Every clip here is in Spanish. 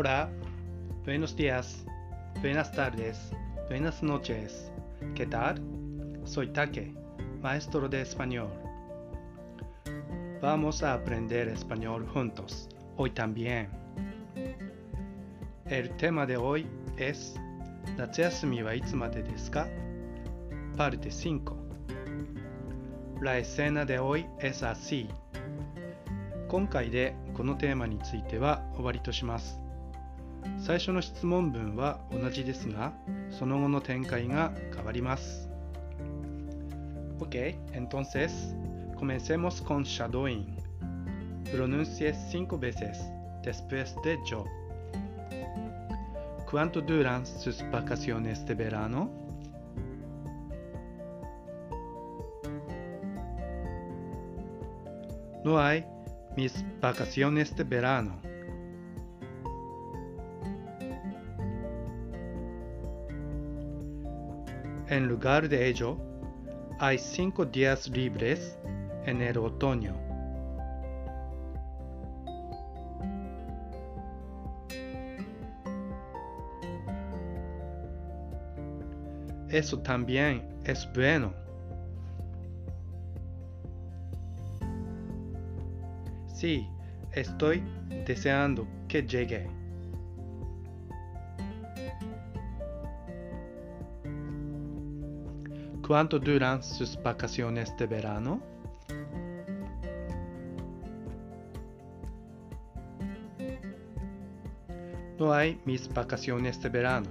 Hola, buenos días, buenas tardes, buenas noches. ¿Qué tal? Soy Take, maestro de español. Vamos a aprender español juntos, hoy también. El tema de hoy es 夏休みはいつまでですか Parte 5 La escena de hoy es así 今回でこのテーマについては終わりとします最初の質問文は同じですがその後の展開が変わります Ok, entonces comencemos con shadowing Pronuncie cinco veces después de yo ¿Cuánto duran sus vacaciones de verano? No hay mis vacaciones de verano. En lugar de ello, hay cinco días libres en el otoño. Eso también es bueno. Sí, estoy deseando que llegue. ¿Cuánto duran sus vacaciones de verano? No hay mis vacaciones de verano.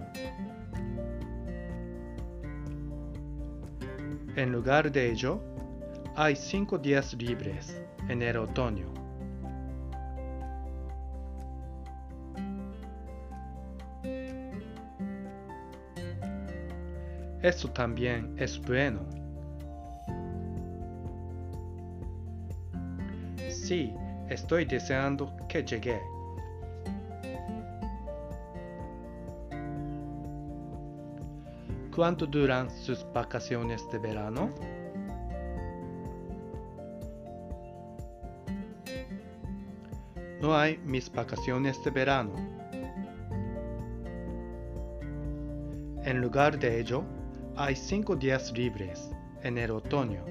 En lugar de ello, hay cinco días libres en el otoño. Eso también es bueno. Sí, estoy deseando que llegue. ¿Cuánto duran sus vacaciones de verano? No hay mis vacaciones de verano. En lugar de ello, hay cinco días libres en el otoño.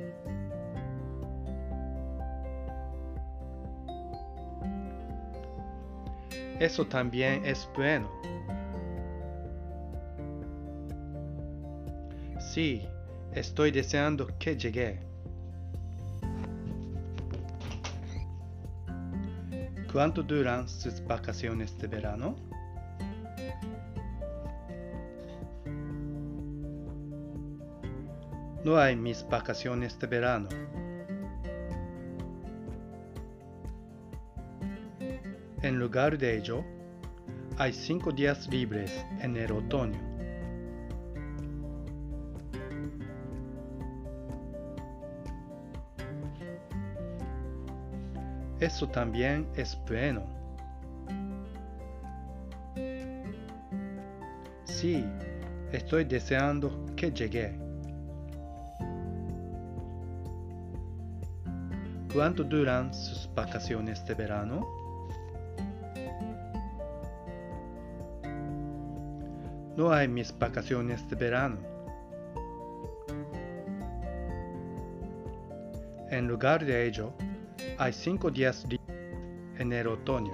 Eso también es bueno. Sí, estoy deseando que llegue. ¿Cuánto duran sus vacaciones de verano? No hay mis vacaciones de verano. En lugar de ello, hay cinco días libres en el otoño. Eso también es bueno. Sí, estoy deseando que llegue. ¿Cuánto duran sus vacaciones de verano? No hay mis vacaciones de verano. En lugar de ello, hay cinco días en el otoño.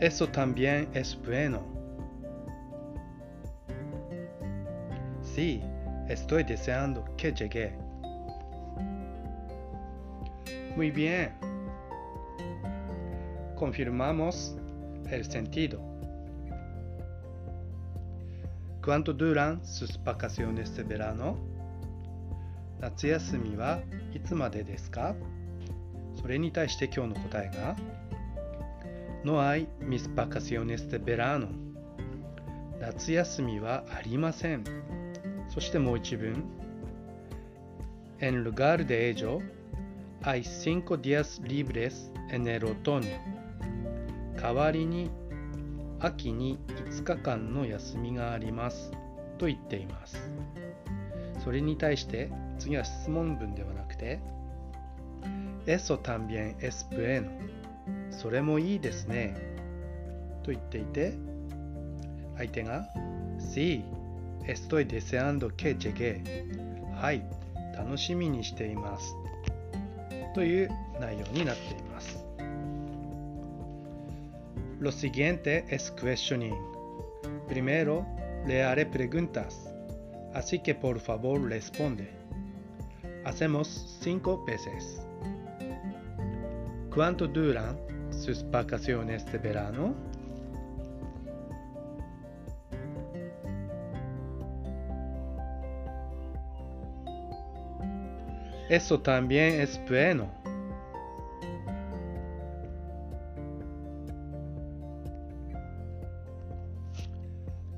Eso también es bueno. Sí, estoy deseando que llegue. Muy bien. Confirmamos el sentido. ¿Cuánto duran sus vacaciones de verano? 夏休みはいつまでですかそれに対して今日の答えが No hay mis vacaciones de verano 夏休みはありませんそしてもう一文。En lugar de ello hay cinco días libres en el otoño. 代わりに秋に5日間の休みがあります。と言っています。それに対して次は質問文ではなくて Eso también es bueno. それもいいですね。と言っていて、相手が Sí, estoy deseando que llegue. はい、楽しみにしています。という内容になっています。Lo siguiente es questioning. Primero, le haré preguntas, así que por favor responde. Hacemos cinco veces. ¿Cuánto duran sus vacaciones de verano? Eso también es bueno.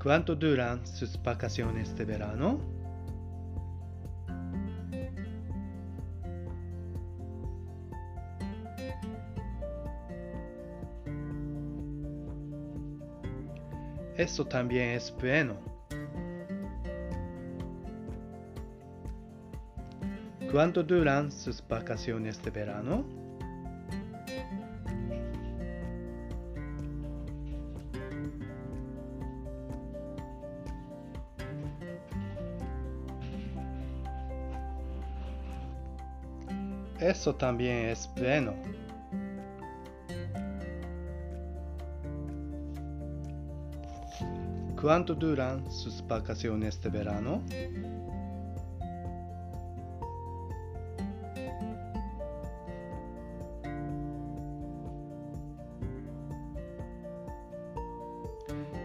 ¿Cuánto duran sus vacaciones de verano? Eso también es bueno. ¿Cuánto duran sus vacaciones de verano? Eso también es bueno. ¿Cuánto duran sus vacaciones de verano?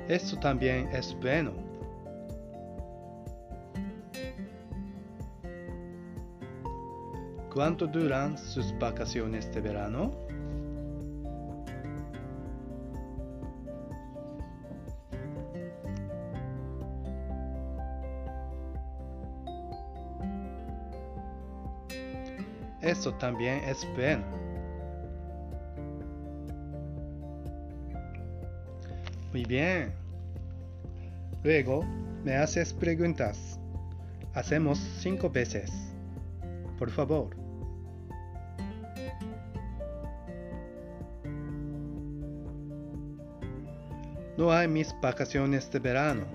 Eso también es bueno. ¿Cuánto duran sus vacaciones de verano? Eso también es bueno. Muy bien. Luego me haces preguntas. Hacemos cinco veces. Por favor. No hay mis vacaciones de verano.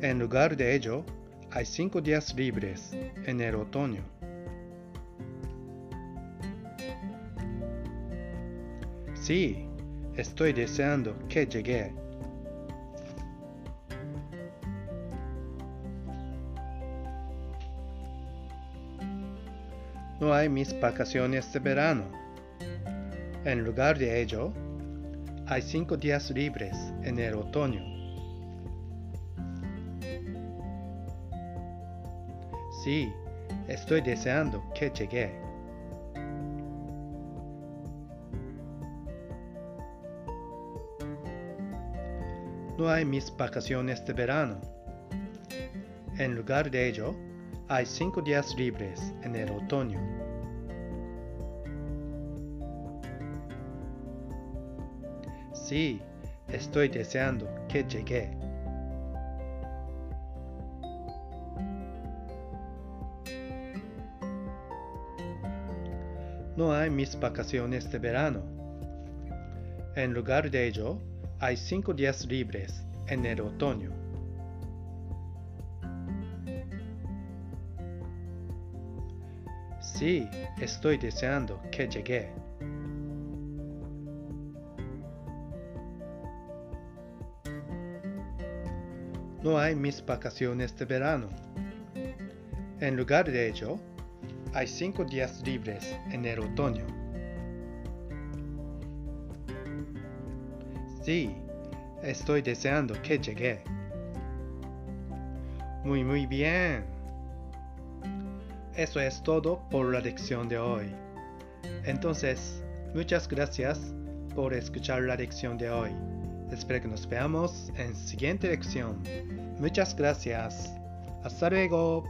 En lugar de ello, hay cinco días libres en el otoño. Sí, estoy deseando que llegue. No hay mis vacaciones de verano. En lugar de ello, hay cinco días libres en el otoño. Sí, estoy deseando que llegue. No hay mis vacaciones de verano. En lugar de ello, hay cinco días libres en el otoño. Sí, estoy deseando que llegue. No hay mis vacaciones de verano. En lugar de ello, hay cinco días libres en el otoño. Sí, estoy deseando que llegue. no hay mis vacaciones de verano. En lugar de ello, hay cinco días libres en el otoño. Sí, estoy deseando que llegue. Muy muy bien. Eso es todo por la lección de hoy. Entonces, muchas gracias por escuchar la lección de hoy. Espero que nos veamos en siguiente lección. Muchas gracias. Hasta luego.